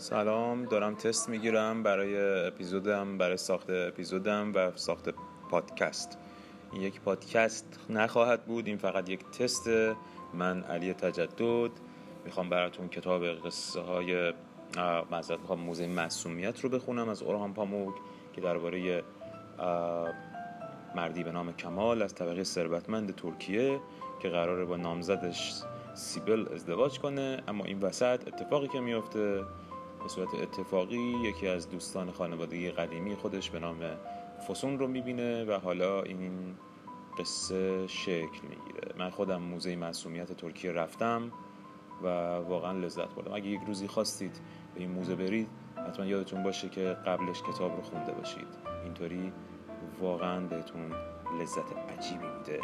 سلام دارم تست می‌گیرم برای اپیزودم برای ساخت اپیزودم و ساخت پادکست. این یک پادکست نخواهد بود این فقط یک تست. من علی تجدد. می‌خوام براتون کتاب قصه های مذارت می‌خوام موزه معصومیت رو بخونم از اورهان پاموک که درباره مردی به نام کمال از طبقه ثروتمند ترکیه که قراره با نامزدش سیبل ازدواج کنه. اما این وسط اتفاقی که میفته به صورت اتفاقی یکی از دوستان خانوادگی قدیمی خودش به نام فسون رو می‌بینه و حالا این قصه شکل می‌گیره. من خودم موزه معصومیت ترکیه رفتم و واقعا لذت بردم. اگه یک روزی خواستید به این موزه برید حتما یادتون باشه که قبلش کتاب رو خونده باشید. اینطوری واقعا بهتون لذت عجیبی میده.